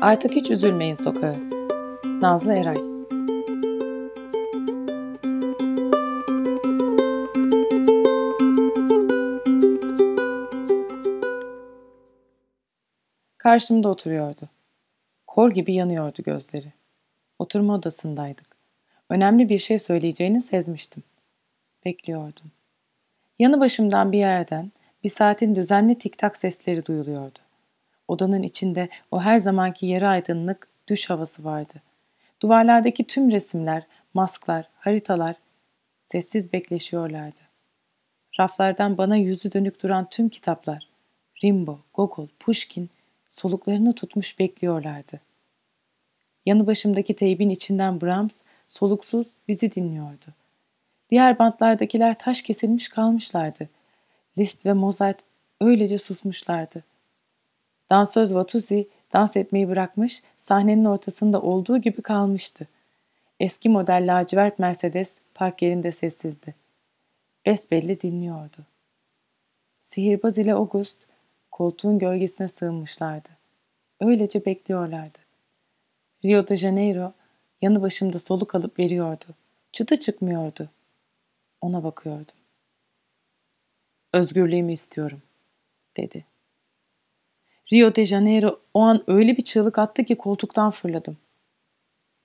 Artık hiç üzülmeyin sokağı. Nazlı Eray Karşımda oturuyordu. Kor gibi yanıyordu gözleri. Oturma odasındaydık. Önemli bir şey söyleyeceğini sezmiştim. Bekliyordum. Yanı başımdan bir yerden bir saatin düzenli tiktak sesleri duyuluyordu. Odanın içinde o her zamanki yarı aydınlık düş havası vardı. Duvarlardaki tüm resimler, masklar, haritalar sessiz bekleşiyorlardı. Raflardan bana yüzü dönük duran tüm kitaplar, Rimbo, Gogol, Pushkin soluklarını tutmuş bekliyorlardı. Yanı başımdaki teybin içinden Brahms soluksuz bizi dinliyordu. Diğer bantlardakiler taş kesilmiş kalmışlardı. Liszt ve Mozart öylece susmuşlardı. Dansöz Vatuzi dans etmeyi bırakmış, sahnenin ortasında olduğu gibi kalmıştı. Eski model lacivert Mercedes park yerinde sessizdi. Besbelli dinliyordu. Sihirbaz ile August koltuğun gölgesine sığınmışlardı. Öylece bekliyorlardı. Rio de Janeiro yanı başımda soluk alıp veriyordu. Çıtı çıkmıyordu. Ona bakıyordum. Özgürlüğümü istiyorum, dedi. Rio de Janeiro o an öyle bir çığlık attı ki koltuktan fırladım.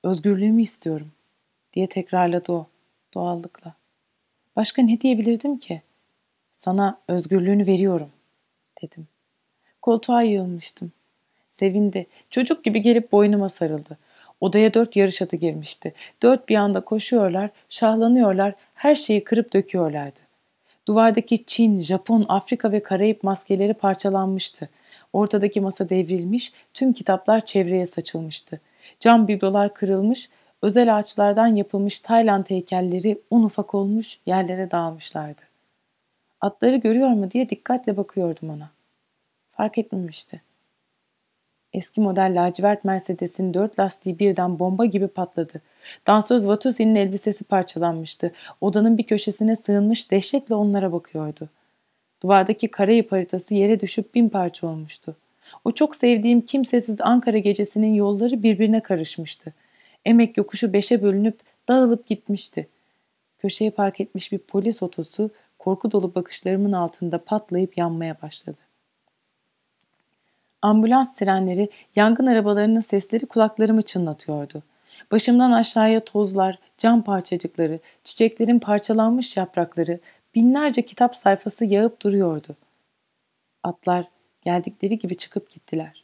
Özgürlüğümü istiyorum, diye tekrarladı o, doğallıkla. Başka ne diyebilirdim ki? Sana özgürlüğünü veriyorum, dedim. Koltuğa yığılmıştım. Sevindi. Çocuk gibi gelip boynuma sarıldı. Odaya dört yarış atı girmişti. Dört bir anda koşuyorlar, şahlanıyorlar, her şeyi kırıp döküyorlardı. Duvardaki Çin, Japon, Afrika ve Karayip maskeleri parçalanmıştı. Ortadaki masa devrilmiş, tüm kitaplar çevreye saçılmıştı. Cam biblolar kırılmış, özel ağaçlardan yapılmış Tayland heykelleri un ufak olmuş, yerlere dağılmışlardı. Atları görüyor mu diye dikkatle bakıyordum ona. Fark etmemişti. Eski model lacivert Mercedes'in dört lastiği birden bomba gibi patladı. Dansöz Vatusi'nin elbisesi parçalanmıştı. Odanın bir köşesine sığınmış dehşetle onlara bakıyordu. Duvardaki Karayip haritası yere düşüp bin parça olmuştu. O çok sevdiğim kimsesiz Ankara gecesinin yolları birbirine karışmıştı. Emek yokuşu beşe bölünüp dağılıp gitmişti. Köşeye park etmiş bir polis otosu korku dolu bakışlarımın altında patlayıp yanmaya başladı. Ambulans sirenleri, yangın arabalarının sesleri kulaklarımı çınlatıyordu. Başımdan aşağıya tozlar, cam parçacıkları, çiçeklerin parçalanmış yaprakları, binlerce kitap sayfası yağıp duruyordu. Atlar geldikleri gibi çıkıp gittiler.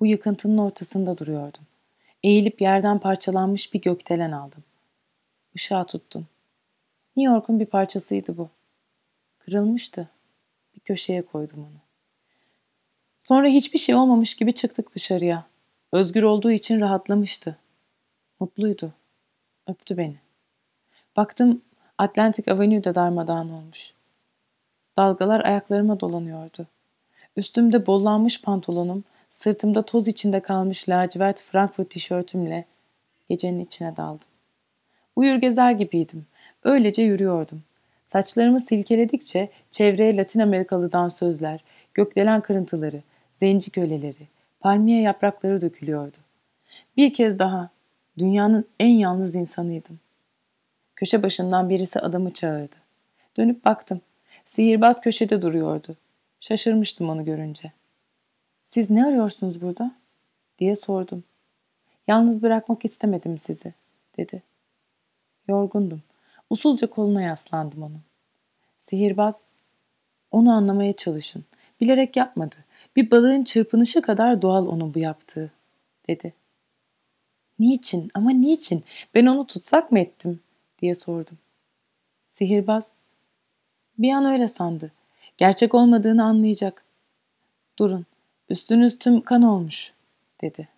Bu yıkıntının ortasında duruyordum. Eğilip yerden parçalanmış bir gökdelen aldım. Işığa tuttum. New York'un bir parçasıydı bu. Kırılmıştı. Bir köşeye koydum onu. Sonra hiçbir şey olmamış gibi çıktık dışarıya. Özgür olduğu için rahatlamıştı. Mutluydu. Öptü beni. Baktım Atlantic Avenue'da darmadağın olmuş. Dalgalar ayaklarıma dolanıyordu. Üstümde bollanmış pantolonum, sırtımda toz içinde kalmış lacivert Frankfurt tişörtümle gecenin içine daldım. Uyur gezer gibiydim. Öylece yürüyordum. Saçlarımı silkeledikçe çevreye Latin Amerikalı dansözler, gökdelen kırıntıları, zenci köleleri, palmiye yaprakları dökülüyordu. Bir kez daha dünyanın en yalnız insanıydım. Köşe başından birisi adamı çağırdı. Dönüp baktım. Sihirbaz köşede duruyordu. Şaşırmıştım onu görünce. Siz ne arıyorsunuz burada? diye sordum. Yalnız bırakmak istemedim sizi, dedi. Yorgundum. Usulca koluna yaslandım onun. Sihirbaz, onu anlamaya çalışın. Bilerek yapmadı. Bir balığın çırpınışı kadar doğal onun bu yaptığı, dedi. Niçin ama niçin? Ben onu tutsak mı ettim? Diye sordum. Sihirbaz, bir an öyle sandı. Gerçek olmadığını anlayacak. Durun, üstünüz tüm kan olmuş, dedi.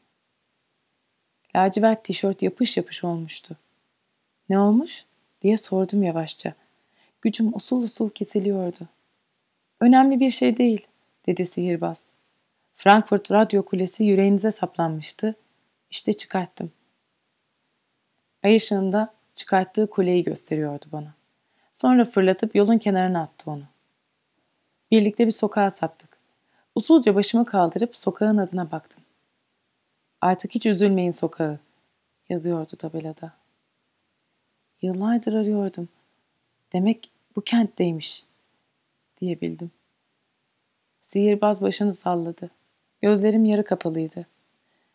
Lacivert tişört yapış yapış olmuştu. Ne olmuş? diye sordum yavaşça. Gücüm usul usul kesiliyordu. Önemli bir şey değil, dedi sihirbaz. Frankfurt radyo kulesi yüreğinize saplanmıştı. İşte çıkarttım. Ay ışığında çıkarttığı kuleyi gösteriyordu bana. Sonra fırlatıp yolun kenarına attı onu. Birlikte bir sokağa saptık. Usulca başımı kaldırıp sokağın adına baktım. Artık hiç üzülmeyin sokağı yazıyordu tabelada. Yıllardır arıyordum. Demek bu kentteymiş diyebildim. Sihirbaz başını salladı. Gözlerim yarı kapalıydı.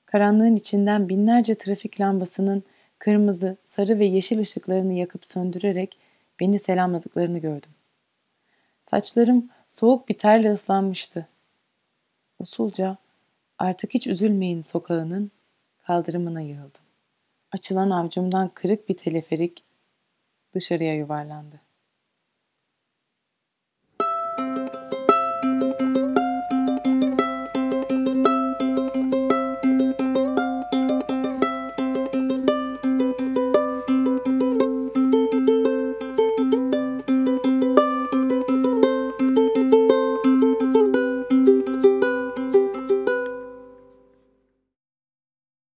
Karanlığın içinden binlerce trafik lambasının kırmızı, sarı ve yeşil ışıklarını yakıp söndürerek beni selamladıklarını gördüm. Saçlarım soğuk bir terle ıslanmıştı. Usulca artık hiç üzülmeyin sokağının kaldırımına yığıldım. Açılan avcumdan kırık bir teleferik dışarıya yuvarlandı.